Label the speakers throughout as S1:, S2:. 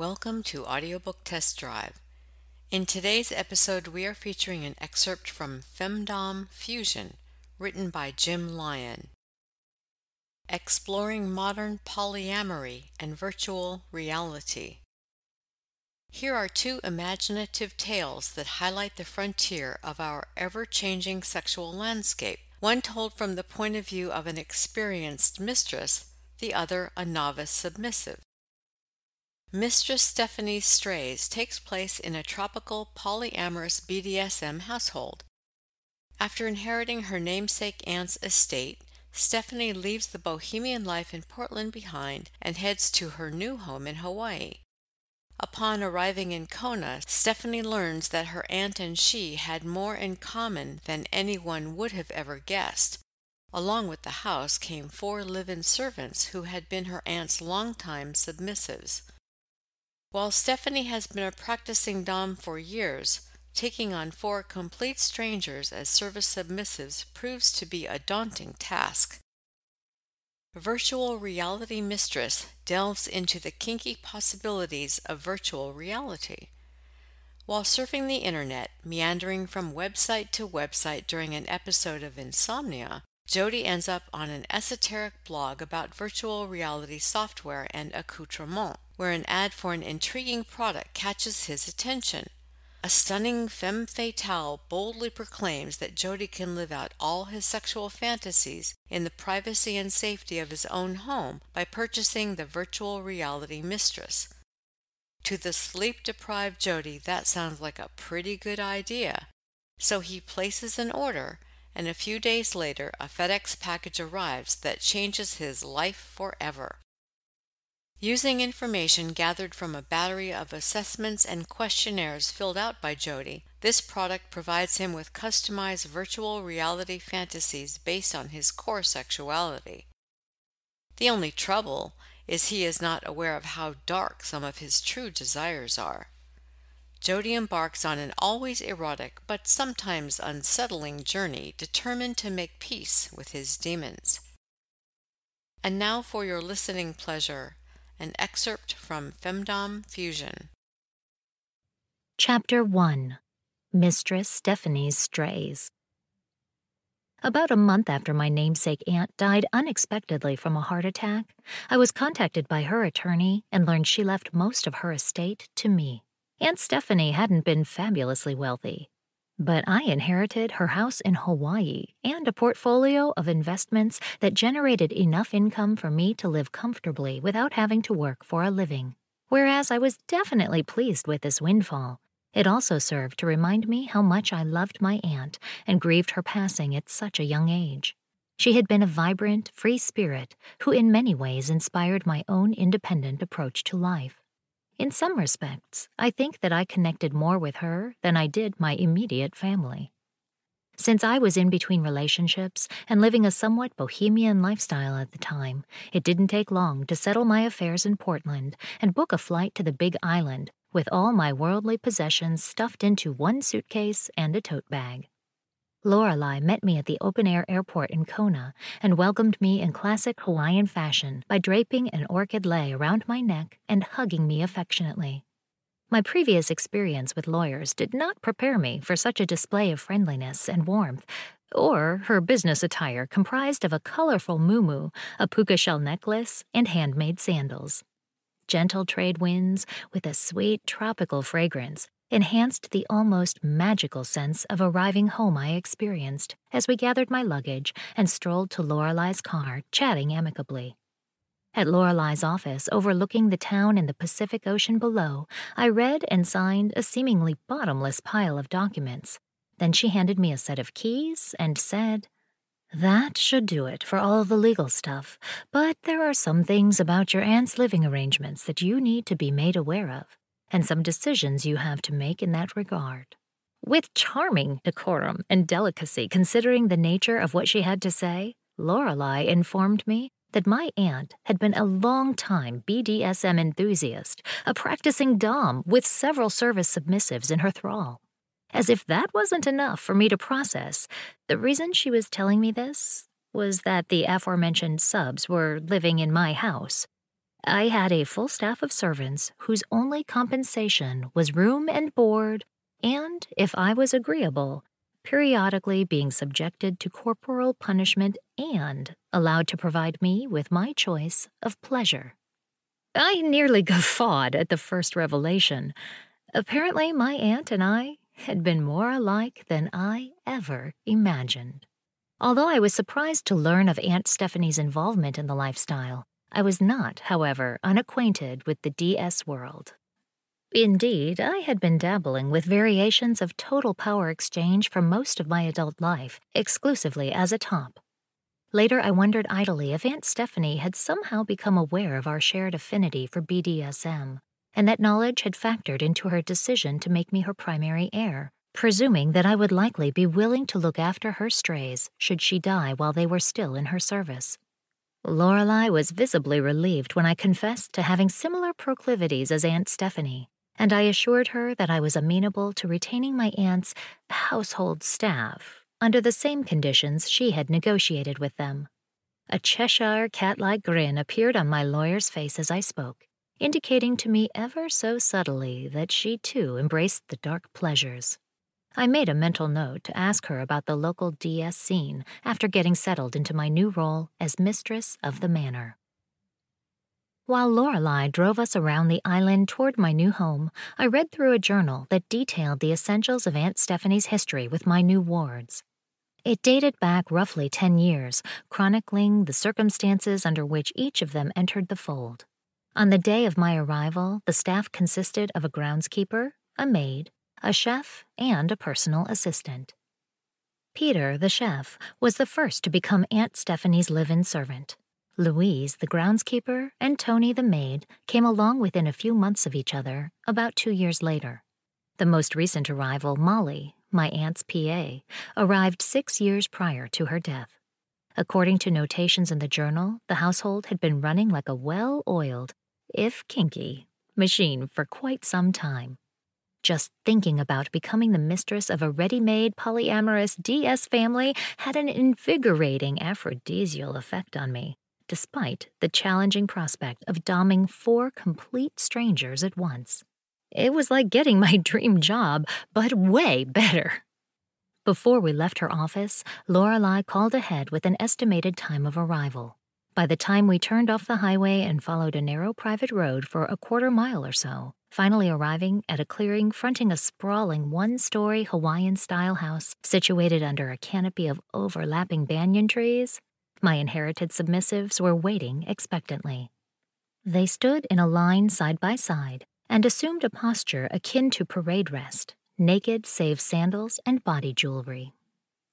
S1: Welcome to Audiobook Test Drive. In today's episode, we are featuring an excerpt from Femdom Fusion, written by Jim Lyon. Exploring Modern Polyamory and Virtual Reality. Here are two imaginative tales that highlight the frontier of our ever changing sexual landscape, one told from the point of view of an experienced mistress, the other a novice submissive. Mistress Stephanie Strays takes place in a tropical polyamorous BDSM household. After inheriting her namesake aunt's estate, Stephanie leaves the bohemian life in Portland behind and heads to her new home in Hawaii. Upon arriving in Kona, Stephanie learns that her aunt and she had more in common than anyone would have ever guessed. Along with the house came four live in servants who had been her aunt's longtime submissives. While Stephanie has been a practicing Dom for years, taking on four complete strangers as service submissives proves to be a daunting task. Virtual Reality Mistress delves into the kinky possibilities of virtual reality. While surfing the internet, meandering from website to website during an episode of insomnia, Jody ends up on an esoteric blog about virtual reality software and accoutrement where an ad for an intriguing product catches his attention. A stunning femme fatale boldly proclaims that Jody can live out all his sexual fantasies in the privacy and safety of his own home by purchasing the virtual reality mistress. To the sleep deprived Jody, that sounds like a pretty good idea. So he places an order, and a few days later, a FedEx package arrives that changes his life forever. Using information gathered from a battery of assessments and questionnaires filled out by Jody, this product provides him with customized virtual reality fantasies based on his core sexuality. The only trouble is he is not aware of how dark some of his true desires are. Jody embarks on an always erotic but sometimes unsettling journey determined to make peace with his demons. And now for your listening pleasure an excerpt from Femdom Fusion.
S2: Chapter 1 Mistress Stephanie's Strays. About a month after my namesake aunt died unexpectedly from a heart attack, I was contacted by her attorney and learned she left most of her estate to me. Aunt Stephanie hadn't been fabulously wealthy, but I inherited her house in Hawaii and a portfolio of investments that generated enough income for me to live comfortably without having to work for a living. Whereas I was definitely pleased with this windfall, it also served to remind me how much I loved my aunt and grieved her passing at such a young age. She had been a vibrant, free spirit who in many ways inspired my own independent approach to life. In some respects, I think that I connected more with her than I did my immediate family. Since I was in between relationships and living a somewhat bohemian lifestyle at the time, it didn't take long to settle my affairs in Portland and book a flight to the Big Island with all my worldly possessions stuffed into one suitcase and a tote bag. Lorelei met me at the open air airport in Kona and welcomed me in classic Hawaiian fashion by draping an orchid lei around my neck and hugging me affectionately. My previous experience with lawyers did not prepare me for such a display of friendliness and warmth, or her business attire comprised of a colorful muumuu, a puka shell necklace, and handmade sandals. Gentle trade winds with a sweet tropical fragrance enhanced the almost magical sense of arriving home I experienced as we gathered my luggage and strolled to Lorelei's car, chatting amicably. At Lorelei's office, overlooking the town and the Pacific Ocean below, I read and signed a seemingly bottomless pile of documents. Then she handed me a set of keys and said, That should do it for all the legal stuff, but there are some things about your aunt's living arrangements that you need to be made aware of and some decisions you have to make in that regard. With charming decorum and delicacy considering the nature of what she had to say, Lorelei informed me that my aunt had been a long-time BDSM enthusiast, a practicing Dom with several service submissives in her thrall. As if that wasn't enough for me to process, the reason she was telling me this was that the aforementioned subs were living in my house, I had a full staff of servants whose only compensation was room and board, and, if I was agreeable, periodically being subjected to corporal punishment and allowed to provide me with my choice of pleasure. I nearly guffawed at the first revelation. Apparently, my aunt and I had been more alike than I ever imagined. Although I was surprised to learn of Aunt Stephanie's involvement in the lifestyle, I was not, however, unacquainted with the DS world. Indeed, I had been dabbling with variations of total power exchange for most of my adult life, exclusively as a top. Later, I wondered idly if Aunt Stephanie had somehow become aware of our shared affinity for BDSM, and that knowledge had factored into her decision to make me her primary heir, presuming that I would likely be willing to look after her strays should she die while they were still in her service. Lorelei was visibly relieved when I confessed to having similar proclivities as Aunt Stephanie, and I assured her that I was amenable to retaining my aunt's household staff under the same conditions she had negotiated with them. A Cheshire cat like grin appeared on my lawyer's face as I spoke, indicating to me ever so subtly that she too embraced the dark pleasures. I made a mental note to ask her about the local DS scene after getting settled into my new role as mistress of the manor. While Lorelei drove us around the island toward my new home, I read through a journal that detailed the essentials of Aunt Stephanie's history with my new wards. It dated back roughly 10 years, chronicling the circumstances under which each of them entered the fold. On the day of my arrival, the staff consisted of a groundskeeper, a maid, a chef, and a personal assistant. Peter, the chef, was the first to become Aunt Stephanie's live in servant. Louise, the groundskeeper, and Tony, the maid, came along within a few months of each other, about two years later. The most recent arrival, Molly, my aunt's PA, arrived six years prior to her death. According to notations in the journal, the household had been running like a well oiled, if kinky, machine for quite some time. Just thinking about becoming the mistress of a ready made polyamorous DS family had an invigorating aphrodisial effect on me despite the challenging prospect of doming four complete strangers at once. It was like getting my dream job, but way better. Before we left her office, Lorelei called ahead with an estimated time of arrival. By the time we turned off the highway and followed a narrow private road for a quarter mile or so, finally arriving at a clearing fronting a sprawling one story Hawaiian style house situated under a canopy of overlapping banyan trees, my inherited submissives were waiting expectantly. They stood in a line side by side and assumed a posture akin to parade rest, naked save sandals and body jewelry.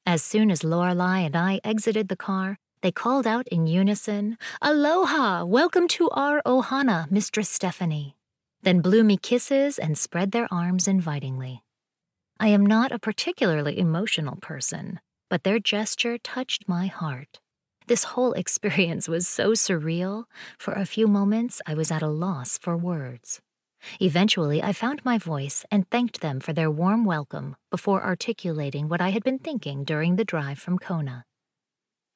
S2: As soon as Lorelei and I exited the car, they called out in unison, Aloha! Welcome to our ohana, Mistress Stephanie. Then blew me kisses and spread their arms invitingly. I am not a particularly emotional person, but their gesture touched my heart. This whole experience was so surreal, for a few moments I was at a loss for words. Eventually, I found my voice and thanked them for their warm welcome before articulating what I had been thinking during the drive from Kona.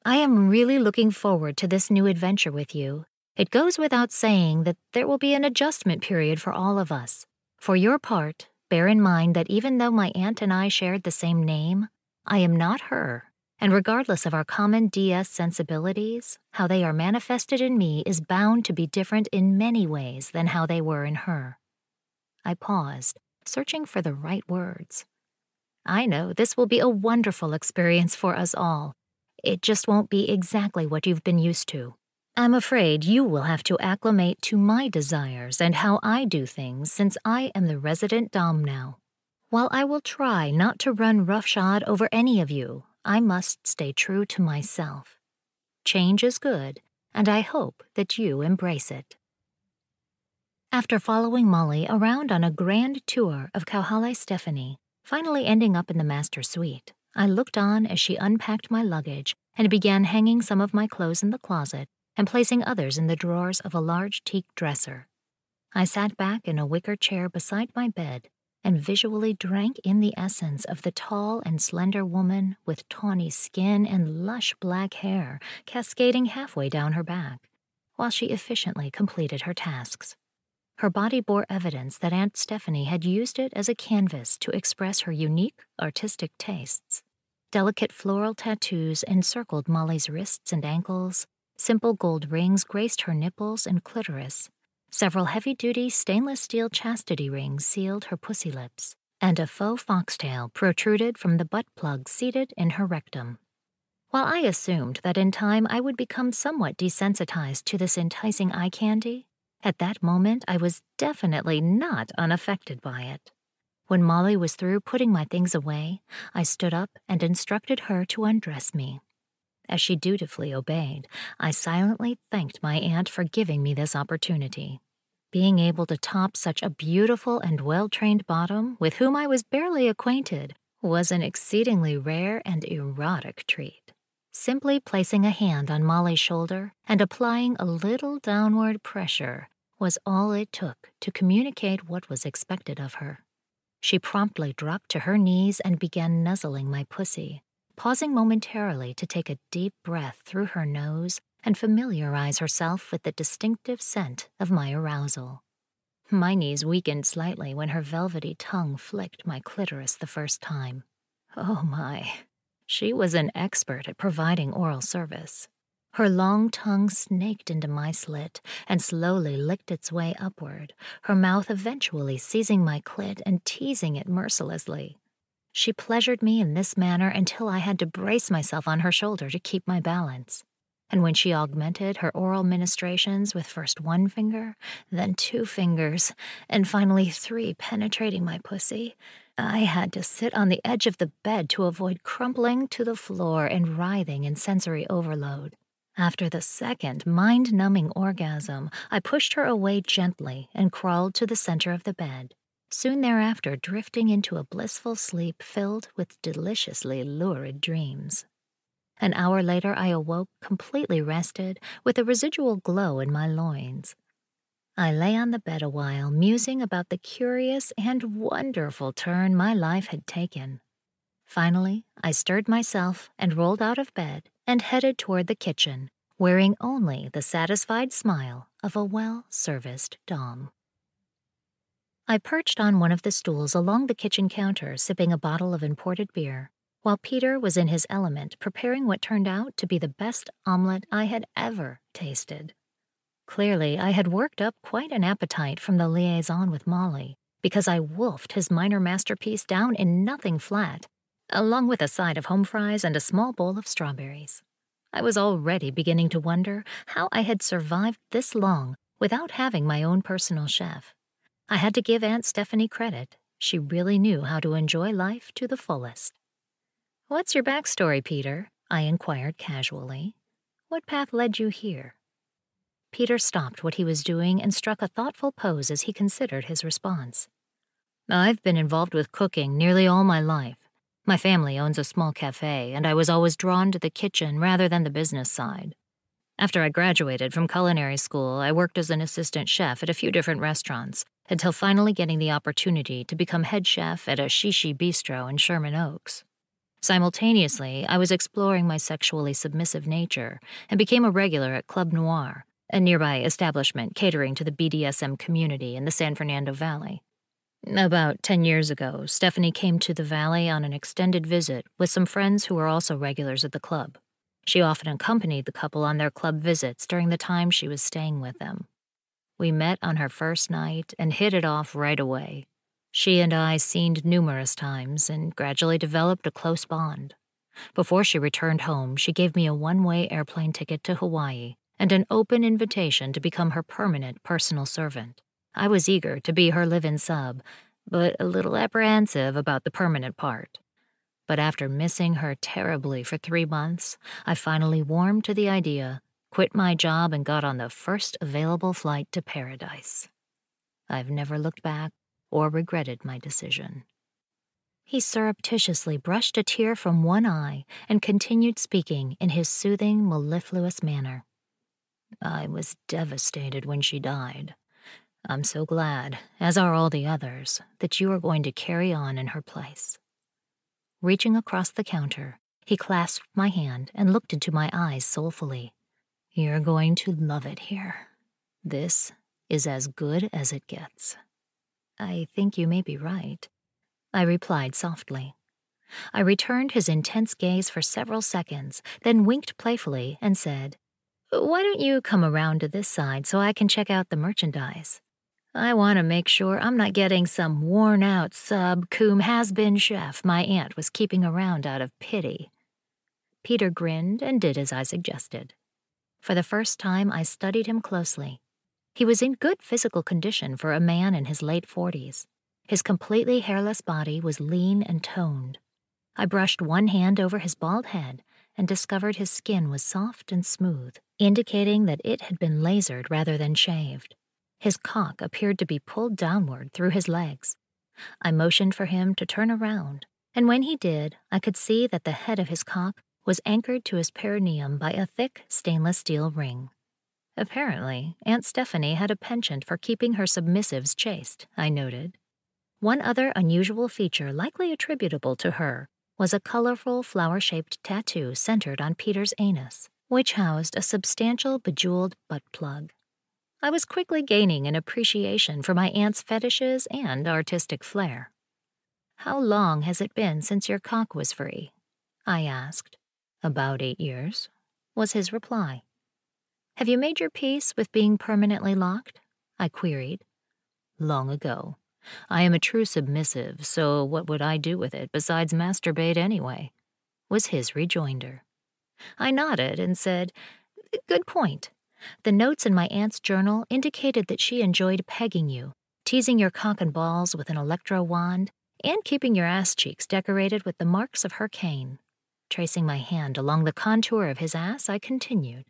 S2: I am really looking forward to this new adventure with you. It goes without saying that there will be an adjustment period for all of us. For your part, bear in mind that even though my aunt and I shared the same name, I am not her and regardless of our common DS sensibilities, how they are manifested in me is bound to be different in many ways than how they were in her. I paused, searching for the right words. I know this will be a wonderful experience for us all. It just won't be exactly what you've been used to. I'm afraid you will have to acclimate to my desires and how I do things since I am the resident Dom now. While I will try not to run roughshod over any of you, I must stay true to myself. Change is good, and I hope that you embrace it. After following Molly around on a grand tour of Kauhale Stephanie, finally ending up in the master suite, I looked on as she unpacked my luggage and began hanging some of my clothes in the closet and placing others in the drawers of a large teak dresser. I sat back in a wicker chair beside my bed and visually drank in the essence of the tall and slender woman with tawny skin and lush black hair cascading halfway down her back, while she efficiently completed her tasks. Her body bore evidence that Aunt Stephanie had used it as a canvas to express her unique artistic tastes. Delicate floral tattoos encircled Molly's wrists and ankles. Simple gold rings graced her nipples and clitoris. Several heavy duty stainless steel chastity rings sealed her pussy lips, and a faux foxtail protruded from the butt plug seated in her rectum. While I assumed that in time I would become somewhat desensitized to this enticing eye candy, at that moment I was definitely not unaffected by it. When Molly was through putting my things away, I stood up and instructed her to undress me. As she dutifully obeyed, I silently thanked my aunt for giving me this opportunity. Being able to top such a beautiful and well trained bottom with whom I was barely acquainted was an exceedingly rare and erotic treat. Simply placing a hand on Molly's shoulder and applying a little downward pressure was all it took to communicate what was expected of her. She promptly dropped to her knees and began nuzzling my pussy, pausing momentarily to take a deep breath through her nose and familiarize herself with the distinctive scent of my arousal. My knees weakened slightly when her velvety tongue flicked my clitoris the first time. Oh my, she was an expert at providing oral service. Her long tongue snaked into my slit and slowly licked its way upward, her mouth eventually seizing my clit and teasing it mercilessly. She pleasured me in this manner until I had to brace myself on her shoulder to keep my balance. And when she augmented her oral ministrations with first one finger, then two fingers, and finally three penetrating my pussy, I had to sit on the edge of the bed to avoid crumpling to the floor and writhing in sensory overload. After the second mind numbing orgasm, I pushed her away gently and crawled to the center of the bed, soon thereafter drifting into a blissful sleep filled with deliciously lurid dreams. An hour later, I awoke completely rested with a residual glow in my loins. I lay on the bed a while, musing about the curious and wonderful turn my life had taken. Finally, I stirred myself and rolled out of bed and headed toward the kitchen, wearing only the satisfied smile of a well serviced Dom. I perched on one of the stools along the kitchen counter, sipping a bottle of imported beer, while Peter was in his element preparing what turned out to be the best omelet I had ever tasted. Clearly, I had worked up quite an appetite from the liaison with Molly, because I wolfed his minor masterpiece down in nothing flat along with a side of home fries and a small bowl of strawberries. I was already beginning to wonder how I had survived this long without having my own personal chef. I had to give Aunt Stephanie credit. She really knew how to enjoy life to the fullest. What's your backstory, Peter? I inquired casually. What path led you here? Peter stopped what he was doing and struck a thoughtful pose as he considered his response. I've been involved with cooking nearly all my life. My family owns a small cafe, and I was always drawn to the kitchen rather than the business side. After I graduated from culinary school, I worked as an assistant chef at a few different restaurants, until finally getting the opportunity to become head chef at a shishi bistro in Sherman Oaks. Simultaneously, I was exploring my sexually submissive nature and became a regular at Club Noir, a nearby establishment catering to the BDSM community in the San Fernando Valley. About 10 years ago, Stephanie came to the valley on an extended visit with some friends who were also regulars at the club. She often accompanied the couple on their club visits during the time she was staying with them. We met on her first night and hit it off right away. She and I scened numerous times and gradually developed a close bond. Before she returned home, she gave me a one way airplane ticket to Hawaii and an open invitation to become her permanent personal servant. I was eager to be her live in sub, but a little apprehensive about the permanent part. But after missing her terribly for three months, I finally warmed to the idea, quit my job, and got on the first available flight to paradise. I've never looked back or regretted my decision. He surreptitiously brushed a tear from one eye and continued speaking in his soothing, mellifluous manner. I was devastated when she died. I'm so glad, as are all the others, that you are going to carry on in her place. Reaching across the counter, he clasped my hand and looked into my eyes soulfully. You're going to love it here. This is as good as it gets. I think you may be right, I replied softly. I returned his intense gaze for several seconds, then winked playfully and said, Why don't you come around to this side so I can check out the merchandise? I want to make sure I'm not getting some worn out sub coom has been chef my aunt was keeping around out of pity. Peter grinned and did as I suggested. For the first time, I studied him closely. He was in good physical condition for a man in his late forties. His completely hairless body was lean and toned. I brushed one hand over his bald head and discovered his skin was soft and smooth, indicating that it had been lasered rather than shaved. His cock appeared to be pulled downward through his legs. I motioned for him to turn around, and when he did, I could see that the head of his cock was anchored to his perineum by a thick stainless steel ring. Apparently, Aunt Stephanie had a penchant for keeping her submissives chaste, I noted. One other unusual feature likely attributable to her was a colorful flower shaped tattoo centered on Peter's anus, which housed a substantial bejeweled butt plug. I was quickly gaining an appreciation for my aunt's fetishes and artistic flair. How long has it been since your cock was free? I asked. About eight years, was his reply. Have you made your peace with being permanently locked? I queried. Long ago. I am a true submissive, so what would I do with it besides masturbate anyway? was his rejoinder. I nodded and said, Good point. The notes in my aunt's journal indicated that she enjoyed pegging you, teasing your cock and balls with an electro wand, and keeping your ass cheeks decorated with the marks of her cane. Tracing my hand along the contour of his ass, I continued.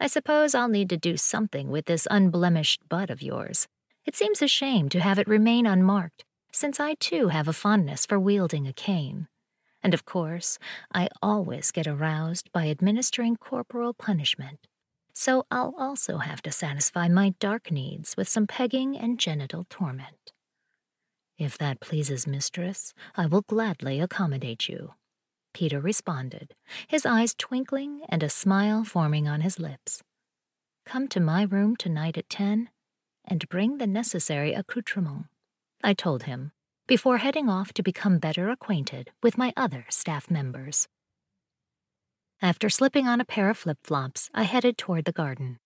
S2: I suppose I'll need to do something with this unblemished butt of yours. It seems a shame to have it remain unmarked, since I too have a fondness for wielding a cane. And of course, I always get aroused by administering corporal punishment so I'll also have to satisfy my dark needs with some pegging and genital torment. If that pleases mistress, I will gladly accommodate you. Peter responded, his eyes twinkling and a smile forming on his lips. Come to my room tonight at ten and bring the necessary accoutrement, I told him, before heading off to become better acquainted with my other staff members. After slipping on a pair of flip flops, I headed toward the garden.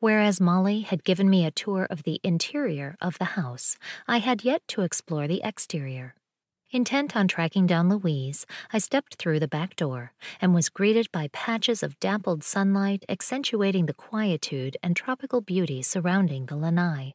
S2: Whereas Molly had given me a tour of the interior of the house, I had yet to explore the exterior. Intent on tracking down Louise, I stepped through the back door and was greeted by patches of dappled sunlight accentuating the quietude and tropical beauty surrounding the lanai.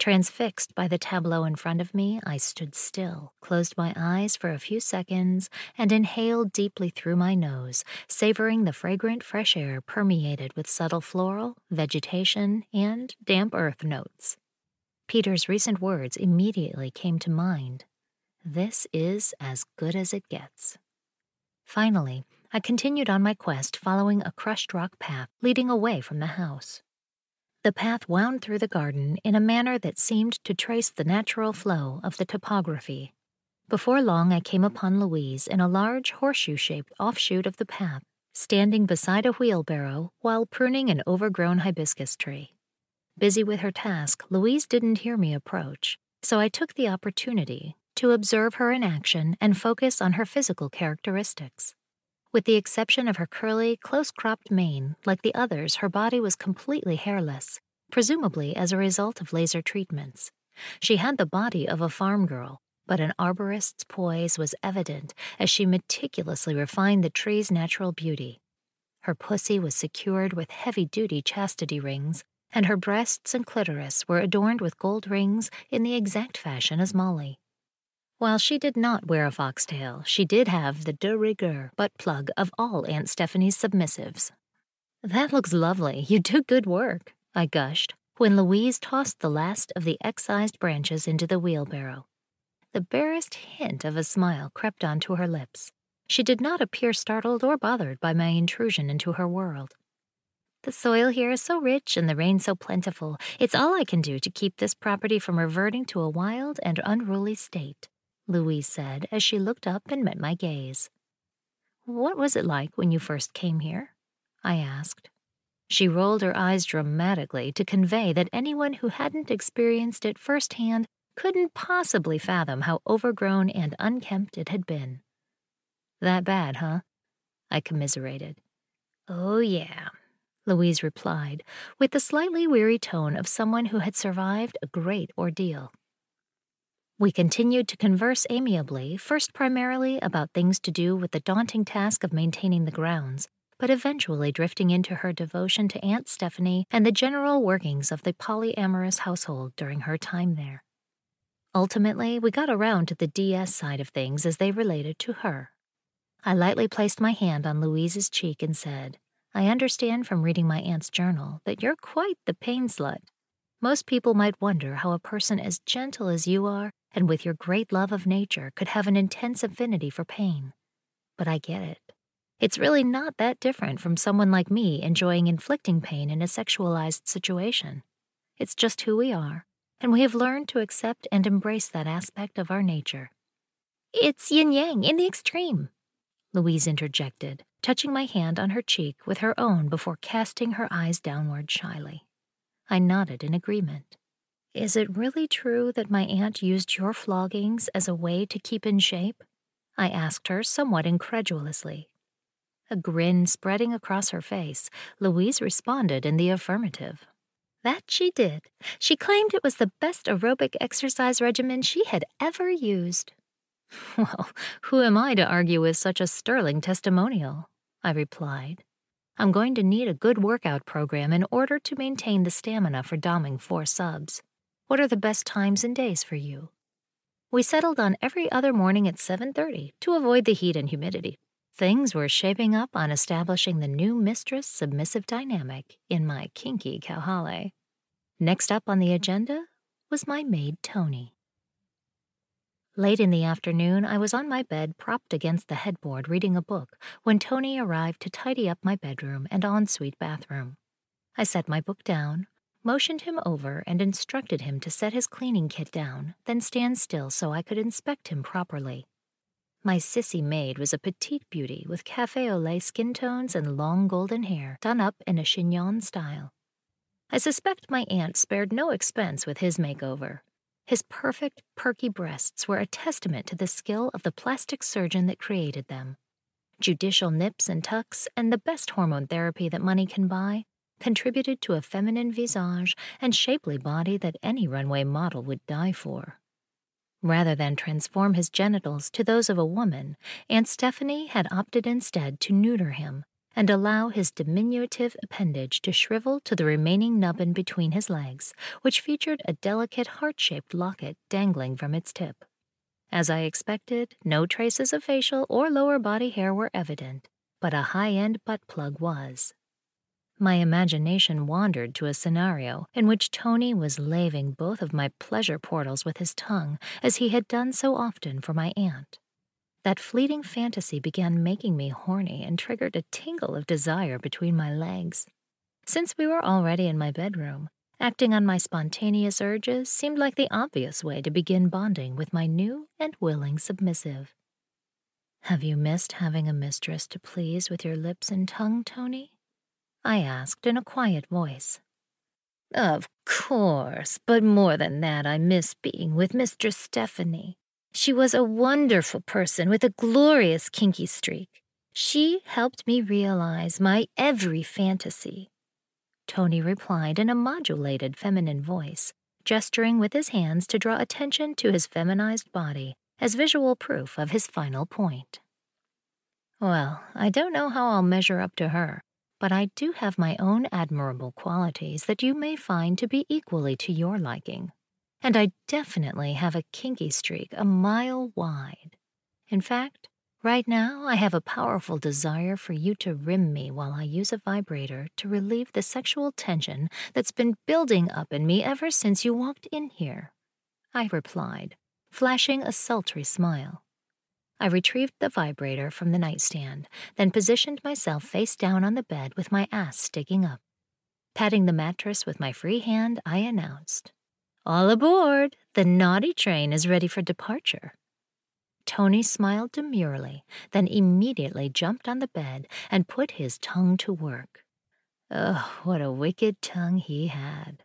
S2: Transfixed by the tableau in front of me, I stood still, closed my eyes for a few seconds, and inhaled deeply through my nose, savoring the fragrant fresh air permeated with subtle floral, vegetation, and damp earth notes. Peter's recent words immediately came to mind. This is as good as it gets. Finally, I continued on my quest following a crushed rock path leading away from the house. The path wound through the garden in a manner that seemed to trace the natural flow of the topography. Before long, I came upon Louise in a large horseshoe shaped offshoot of the path, standing beside a wheelbarrow while pruning an overgrown hibiscus tree. Busy with her task, Louise didn't hear me approach, so I took the opportunity to observe her in action and focus on her physical characteristics. With the exception of her curly, close cropped mane, like the others, her body was completely hairless, presumably as a result of laser treatments. She had the body of a farm girl, but an arborist's poise was evident as she meticulously refined the tree's natural beauty. Her pussy was secured with heavy duty chastity rings, and her breasts and clitoris were adorned with gold rings in the exact fashion as Molly. While she did not wear a foxtail, she did have the de rigueur butt plug of all Aunt Stephanie's submissives. That looks lovely. You do good work, I gushed, when Louise tossed the last of the excised branches into the wheelbarrow. The barest hint of a smile crept onto her lips. She did not appear startled or bothered by my intrusion into her world. The soil here is so rich and the rain so plentiful, it's all I can do to keep this property from reverting to a wild and unruly state. Louise said as she looked up and met my gaze. What was it like when you first came here? I asked. She rolled her eyes dramatically to convey that anyone who hadn't experienced it firsthand couldn't possibly fathom how overgrown and unkempt it had been. That bad, huh? I commiserated. Oh, yeah, Louise replied, with the slightly weary tone of someone who had survived a great ordeal. We continued to converse amiably, first primarily about things to do with the daunting task of maintaining the grounds, but eventually drifting into her devotion to Aunt Stephanie and the general workings of the polyamorous household during her time there. Ultimately, we got around to the DS side of things as they related to her. I lightly placed my hand on Louise's cheek and said, I understand from reading my aunt's journal that you're quite the pain slut. Most people might wonder how a person as gentle as you are and with your great love of nature could have an intense affinity for pain. But I get it. It's really not that different from someone like me enjoying inflicting pain in a sexualized situation. It's just who we are, and we have learned to accept and embrace that aspect of our nature. It's yin yang in the extreme, Louise interjected, touching my hand on her cheek with her own before casting her eyes downward shyly. I nodded in agreement. Is it really true that my aunt used your floggings as a way to keep in shape? I asked her somewhat incredulously. A grin spreading across her face, Louise responded in the affirmative. That she did. She claimed it was the best aerobic exercise regimen she had ever used. Well, who am I to argue with such a sterling testimonial? I replied. I'm going to need a good workout program in order to maintain the stamina for doming four subs. What are the best times and days for you? We settled on every other morning at 7:30 to avoid the heat and humidity. Things were shaping up on establishing the new mistress submissive dynamic in my kinky kauhale. Next up on the agenda was my maid Tony. Late in the afternoon, I was on my bed propped against the headboard reading a book when Tony arrived to tidy up my bedroom and ensuite bathroom. I set my book down, motioned him over, and instructed him to set his cleaning kit down, then stand still so I could inspect him properly. My sissy maid was a petite beauty with cafe au lait skin tones and long golden hair done up in a chignon style. I suspect my aunt spared no expense with his makeover. His perfect, perky breasts were a testament to the skill of the plastic surgeon that created them. Judicial nips and tucks, and the best hormone therapy that money can buy, contributed to a feminine visage and shapely body that any runway model would die for. Rather than transform his genitals to those of a woman, Aunt Stephanie had opted instead to neuter him and allow his diminutive appendage to shrivel to the remaining nubbin between his legs, which featured a delicate heart shaped locket dangling from its tip. As I expected, no traces of facial or lower body hair were evident, but a high end butt plug was. My imagination wandered to a scenario in which Tony was laving both of my pleasure portals with his tongue, as he had done so often for my aunt. That fleeting fantasy began making me horny and triggered a tingle of desire between my legs. Since we were already in my bedroom, acting on my spontaneous urges seemed like the obvious way to begin bonding with my new and willing submissive. Have you missed having a mistress to please with your lips and tongue, Tony? I asked in a quiet voice. Of course, but more than that, I miss being with Mistress Stephanie. She was a wonderful person with a glorious kinky streak. She helped me realize my every fantasy. Tony replied in a modulated feminine voice, gesturing with his hands to draw attention to his feminized body as visual proof of his final point. Well, I don't know how I'll measure up to her, but I do have my own admirable qualities that you may find to be equally to your liking. And I definitely have a kinky streak a mile wide. In fact, right now I have a powerful desire for you to rim me while I use a vibrator to relieve the sexual tension that's been building up in me ever since you walked in here. I replied, flashing a sultry smile. I retrieved the vibrator from the nightstand, then positioned myself face down on the bed with my ass sticking up. Patting the mattress with my free hand, I announced, All aboard! The naughty train is ready for departure. Tony smiled demurely, then immediately jumped on the bed and put his tongue to work. Oh, what a wicked tongue he had.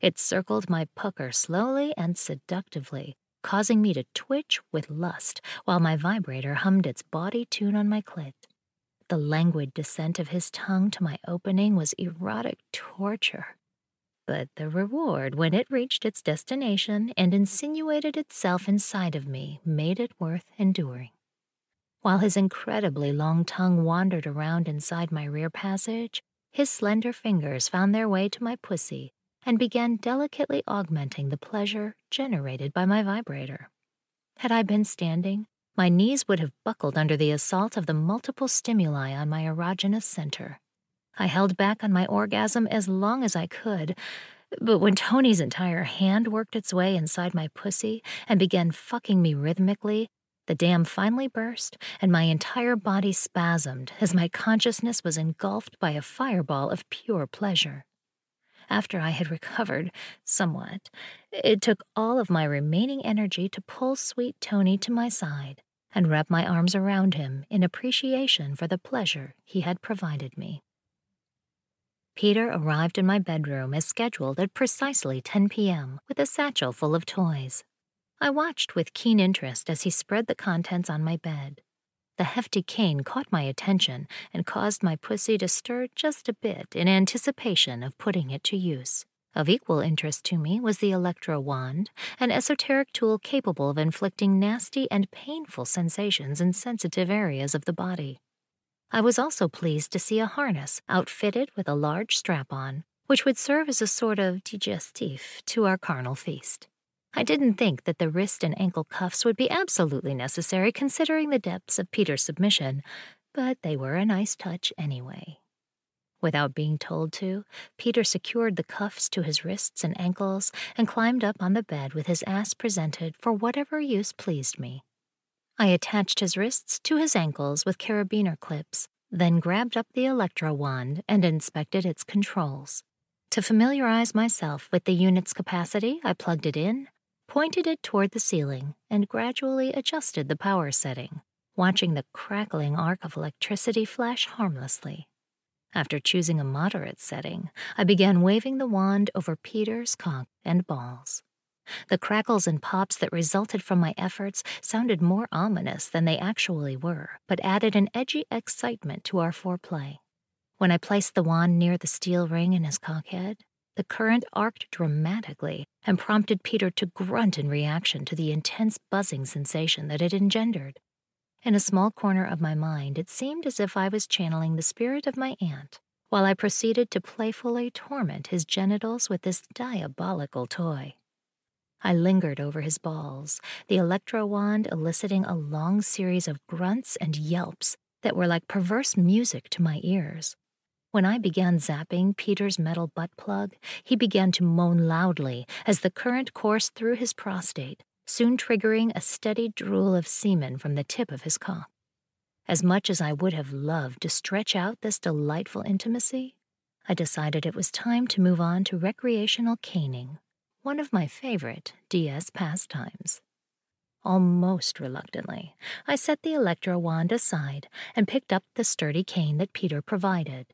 S2: It circled my pucker slowly and seductively, causing me to twitch with lust while my vibrator hummed its body tune on my clit. The languid descent of his tongue to my opening was erotic torture. But the reward, when it reached its destination and insinuated itself inside of me, made it worth enduring. While his incredibly long tongue wandered around inside my rear passage, his slender fingers found their way to my pussy and began delicately augmenting the pleasure generated by my vibrator. Had I been standing, my knees would have buckled under the assault of the multiple stimuli on my erogenous center. I held back on my orgasm as long as I could, but when Tony's entire hand worked its way inside my pussy and began fucking me rhythmically, the dam finally burst, and my entire body spasmed as my consciousness was engulfed by a fireball of pure pleasure. After I had recovered somewhat, it took all of my remaining energy to pull sweet Tony to my side and wrap my arms around him in appreciation for the pleasure he had provided me. Peter arrived in my bedroom as scheduled at precisely 10 p.m. with a satchel full of toys. I watched with keen interest as he spread the contents on my bed. The hefty cane caught my attention and caused my pussy to stir just a bit in anticipation of putting it to use. Of equal interest to me was the Electro Wand, an esoteric tool capable of inflicting nasty and painful sensations in sensitive areas of the body. I was also pleased to see a harness outfitted with a large strap on, which would serve as a sort of digestif to our carnal feast. I didn't think that the wrist and ankle cuffs would be absolutely necessary considering the depths of Peter's submission, but they were a nice touch anyway. Without being told to, Peter secured the cuffs to his wrists and ankles and climbed up on the bed with his ass presented for whatever use pleased me. I attached his wrists to his ankles with carabiner clips, then grabbed up the electro wand and inspected its controls. To familiarize myself with the unit's capacity, I plugged it in, pointed it toward the ceiling, and gradually adjusted the power setting, watching the crackling arc of electricity flash harmlessly. After choosing a moderate setting, I began waving the wand over Peter's cock and balls. The crackles and pops that resulted from my efforts sounded more ominous than they actually were, but added an edgy excitement to our foreplay. When I placed the wand near the steel ring in his cockhead, the current arced dramatically and prompted Peter to grunt in reaction to the intense buzzing sensation that it engendered. In a small corner of my mind, it seemed as if I was channeling the spirit of my aunt, while I proceeded to playfully torment his genitals with this diabolical toy. I lingered over his balls, the electro wand eliciting a long series of grunts and yelps that were like perverse music to my ears. When I began zapping Peter's metal butt plug, he began to moan loudly as the current coursed through his prostate, soon triggering a steady drool of semen from the tip of his cock. As much as I would have loved to stretch out this delightful intimacy, I decided it was time to move on to recreational caning, one of my favorite DS pastimes. Almost reluctantly, I set the electro wand aside and picked up the sturdy cane that Peter provided.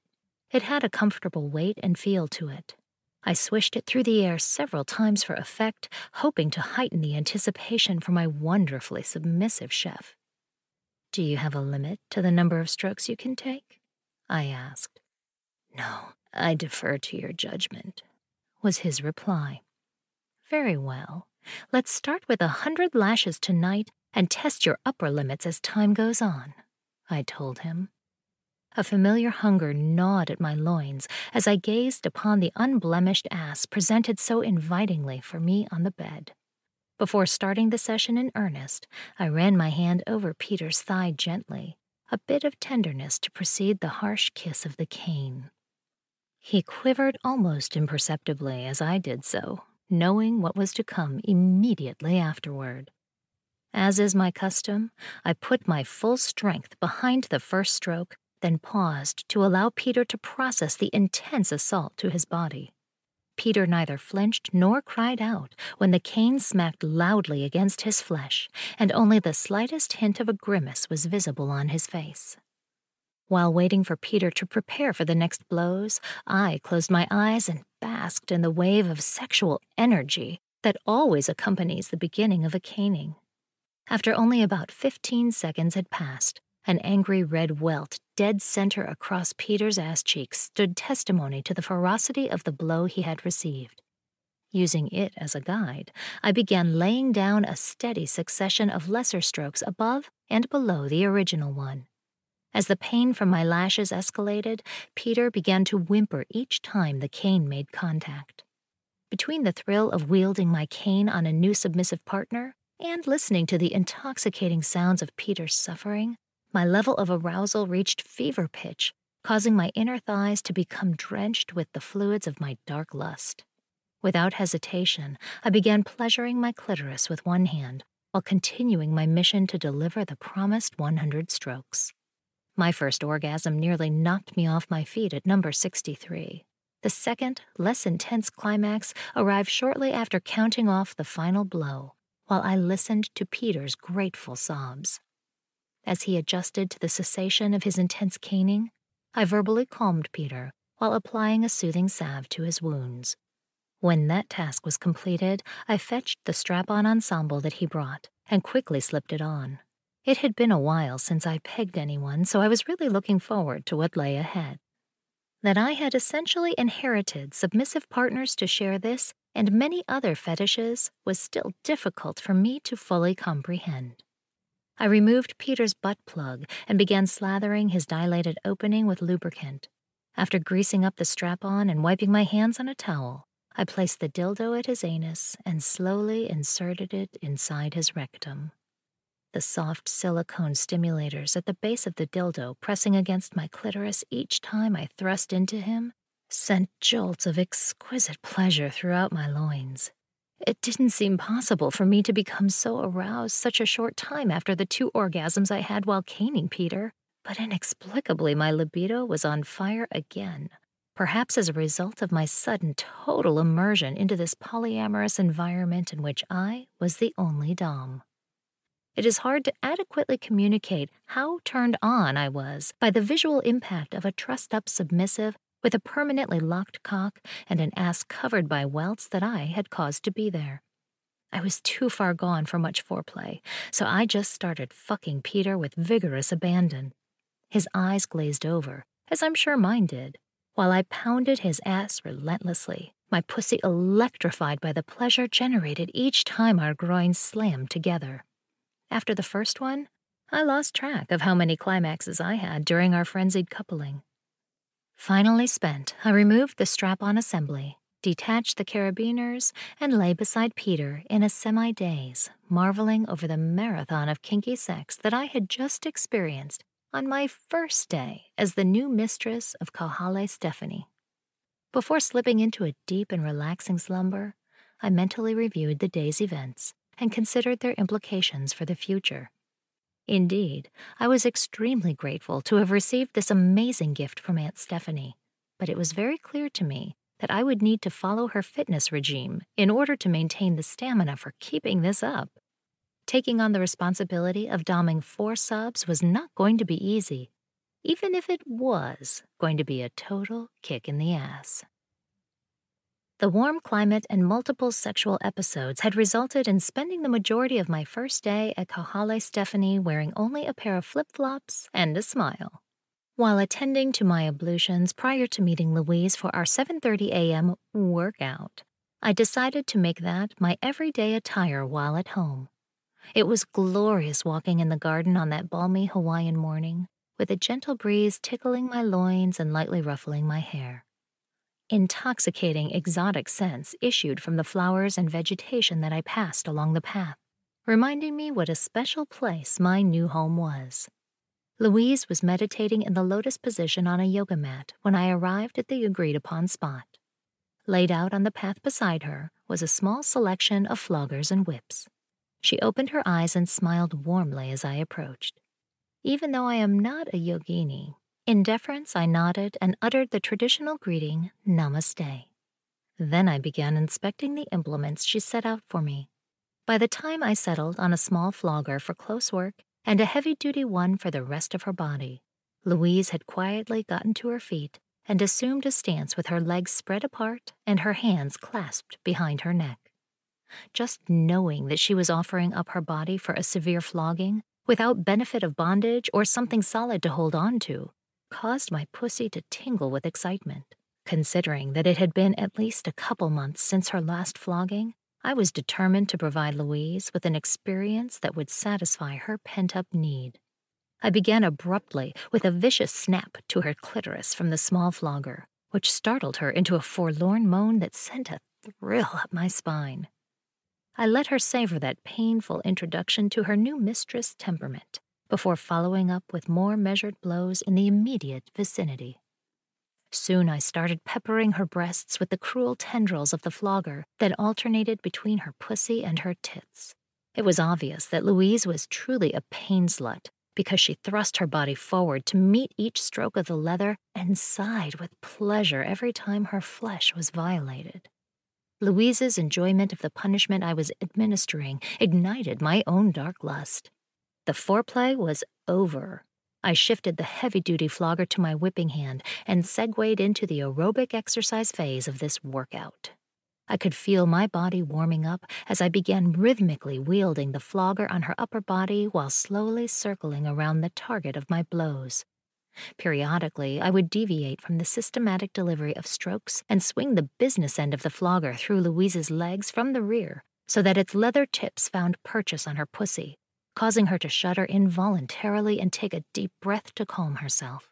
S2: It had a comfortable weight and feel to it. I swished it through the air several times for effect, hoping to heighten the anticipation for my wonderfully submissive chef. Do you have a limit to the number of strokes you can take? I asked. No, I defer to your judgment, was his reply. Very well. Let's start with a hundred lashes tonight and test your upper limits as time goes on, I told him. A familiar hunger gnawed at my loins as I gazed upon the unblemished ass presented so invitingly for me on the bed. Before starting the session in earnest, I ran my hand over Peter's thigh gently, a bit of tenderness to precede the harsh kiss of the cane. He quivered almost imperceptibly as I did so, knowing what was to come immediately afterward. As is my custom, I put my full strength behind the first stroke then paused to allow Peter to process the intense assault to his body. Peter neither flinched nor cried out when the cane smacked loudly against his flesh, and only the slightest hint of a grimace was visible on his face. While waiting for Peter to prepare for the next blows, I closed my eyes and basked in the wave of sexual energy that always accompanies the beginning of a caning. After only about 15 seconds had passed, an angry red welt dead center across Peter's ass cheeks stood testimony to the ferocity of the blow he had received. Using it as a guide, I began laying down a steady succession of lesser strokes above and below the original one. As the pain from my lashes escalated, Peter began to whimper each time the cane made contact. Between the thrill of wielding my cane on a new submissive partner and listening to the intoxicating sounds of Peter's suffering, my level of arousal reached fever pitch, causing my inner thighs to become drenched with the fluids of my dark lust. Without hesitation, I began pleasuring my clitoris with one hand while continuing my mission to deliver the promised 100 strokes. My first orgasm nearly knocked me off my feet at number 63. The second, less intense climax arrived shortly after counting off the final blow, while I listened to Peter's grateful sobs. As he adjusted to the cessation of his intense caning, I verbally calmed Peter while applying a soothing salve to his wounds. When that task was completed, I fetched the strap on ensemble that he brought and quickly slipped it on. It had been a while since I pegged anyone, so I was really looking forward to what lay ahead. That I had essentially inherited submissive partners to share this and many other fetishes was still difficult for me to fully comprehend. I removed Peter's butt plug and began slathering his dilated opening with lubricant. After greasing up the strap on and wiping my hands on a towel, I placed the dildo at his anus and slowly inserted it inside his rectum. The soft silicone stimulators at the base of the dildo pressing against my clitoris each time I thrust into him sent jolts of exquisite pleasure throughout my loins. It didn't seem possible for me to become so aroused such a short time after the two orgasms I had while caning Peter, but inexplicably my libido was on fire again, perhaps as a result of my sudden total immersion into this polyamorous environment in which I was the only Dom. It is hard to adequately communicate how turned on I was by the visual impact of a trussed up submissive with a permanently locked cock and an ass covered by welts that I had caused to be there. I was too far gone for much foreplay, so I just started fucking Peter with vigorous abandon. His eyes glazed over, as I'm sure mine did, while I pounded his ass relentlessly, my pussy electrified by the pleasure generated each time our groins slammed together. After the first one, I lost track of how many climaxes I had during our frenzied coupling. Finally spent, I removed the strap on assembly, detached the carabiners, and lay beside Peter in a semi daze, marveling over the marathon of kinky sex that I had just experienced on my first day as the new mistress of Kahale Stephanie. Before slipping into a deep and relaxing slumber, I mentally reviewed the day's events and considered their implications for the future. Indeed, I was extremely grateful to have received this amazing gift from Aunt Stephanie, but it was very clear to me that I would need to follow her fitness regime in order to maintain the stamina for keeping this up. Taking on the responsibility of doming four subs was not going to be easy, even if it was going to be a total kick in the ass. The warm climate and multiple sexual episodes had resulted in spending the majority of my first day at Kahale Stephanie wearing only a pair of flip flops and a smile. While attending to my ablutions prior to meeting Louise for our 7:30 a.m. workout, I decided to make that my everyday attire while at home. It was glorious walking in the garden on that balmy Hawaiian morning, with a gentle breeze tickling my loins and lightly ruffling my hair. Intoxicating exotic scents issued from the flowers and vegetation that I passed along the path, reminding me what a special place my new home was. Louise was meditating in the lotus position on a yoga mat when I arrived at the agreed upon spot. Laid out on the path beside her was a small selection of floggers and whips. She opened her eyes and smiled warmly as I approached. Even though I am not a yogini, in deference, I nodded and uttered the traditional greeting, Namaste. Then I began inspecting the implements she set out for me. By the time I settled on a small flogger for close work and a heavy duty one for the rest of her body, Louise had quietly gotten to her feet and assumed a stance with her legs spread apart and her hands clasped behind her neck. Just knowing that she was offering up her body for a severe flogging, without benefit of bondage or something solid to hold on to, caused my pussy to tingle with excitement. Considering that it had been at least a couple months since her last flogging, I was determined to provide Louise with an experience that would satisfy her pent up need. I began abruptly with a vicious snap to her clitoris from the small flogger, which startled her into a forlorn moan that sent a thrill up my spine. I let her savor that painful introduction to her new mistress' temperament before following up with more measured blows in the immediate vicinity. Soon I started peppering her breasts with the cruel tendrils of the flogger that alternated between her pussy and her tits. It was obvious that Louise was truly a pain slut because she thrust her body forward to meet each stroke of the leather and sighed with pleasure every time her flesh was violated. Louise's enjoyment of the punishment I was administering ignited my own dark lust. The foreplay was over. I shifted the heavy duty flogger to my whipping hand and segued into the aerobic exercise phase of this workout. I could feel my body warming up as I began rhythmically wielding the flogger on her upper body while slowly circling around the target of my blows. Periodically, I would deviate from the systematic delivery of strokes and swing the business end of the flogger through Louise's legs from the rear so that its leather tips found purchase on her pussy, causing her to shudder involuntarily and take a deep breath to calm herself.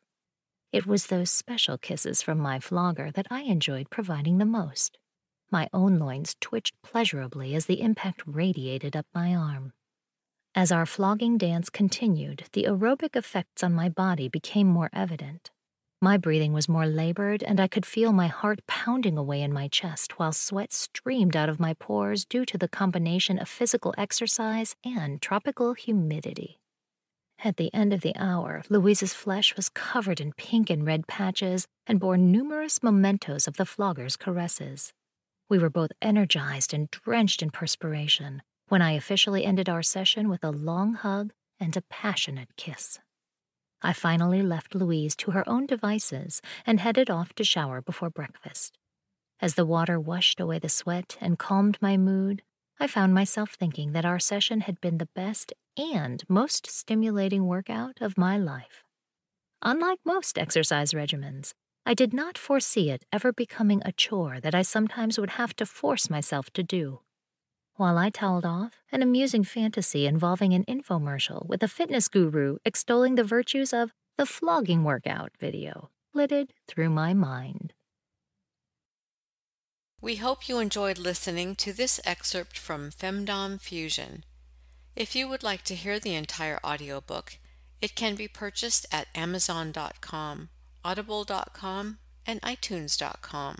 S2: It was those special kisses from my flogger that I enjoyed providing the most. My own loins twitched pleasurably as the impact radiated up my arm. As our flogging dance continued, the aerobic effects on my body became more evident. My breathing was more labored, and I could feel my heart pounding away in my chest while sweat streamed out of my pores due to the combination of physical exercise and tropical humidity. At the end of the hour, Louise's flesh was covered in pink and red patches and bore numerous mementos of the flogger's caresses. We were both energized and drenched in perspiration when I officially ended our session with a long hug and a passionate kiss. I finally left Louise to her own devices and headed off to shower before breakfast. As the water washed away the sweat and calmed my mood, I found myself thinking that our session had been the best and most stimulating workout of my life. Unlike most exercise regimens, I did not foresee it ever becoming a chore that I sometimes would have to force myself to do. While I toweled off, an amusing fantasy involving an infomercial with a fitness guru extolling the virtues of the flogging workout video flitted through my mind.
S1: We hope you enjoyed listening to this excerpt from Femdom Fusion. If you would like to hear the entire audiobook, it can be purchased at Amazon.com audible.com, and iTunes.com.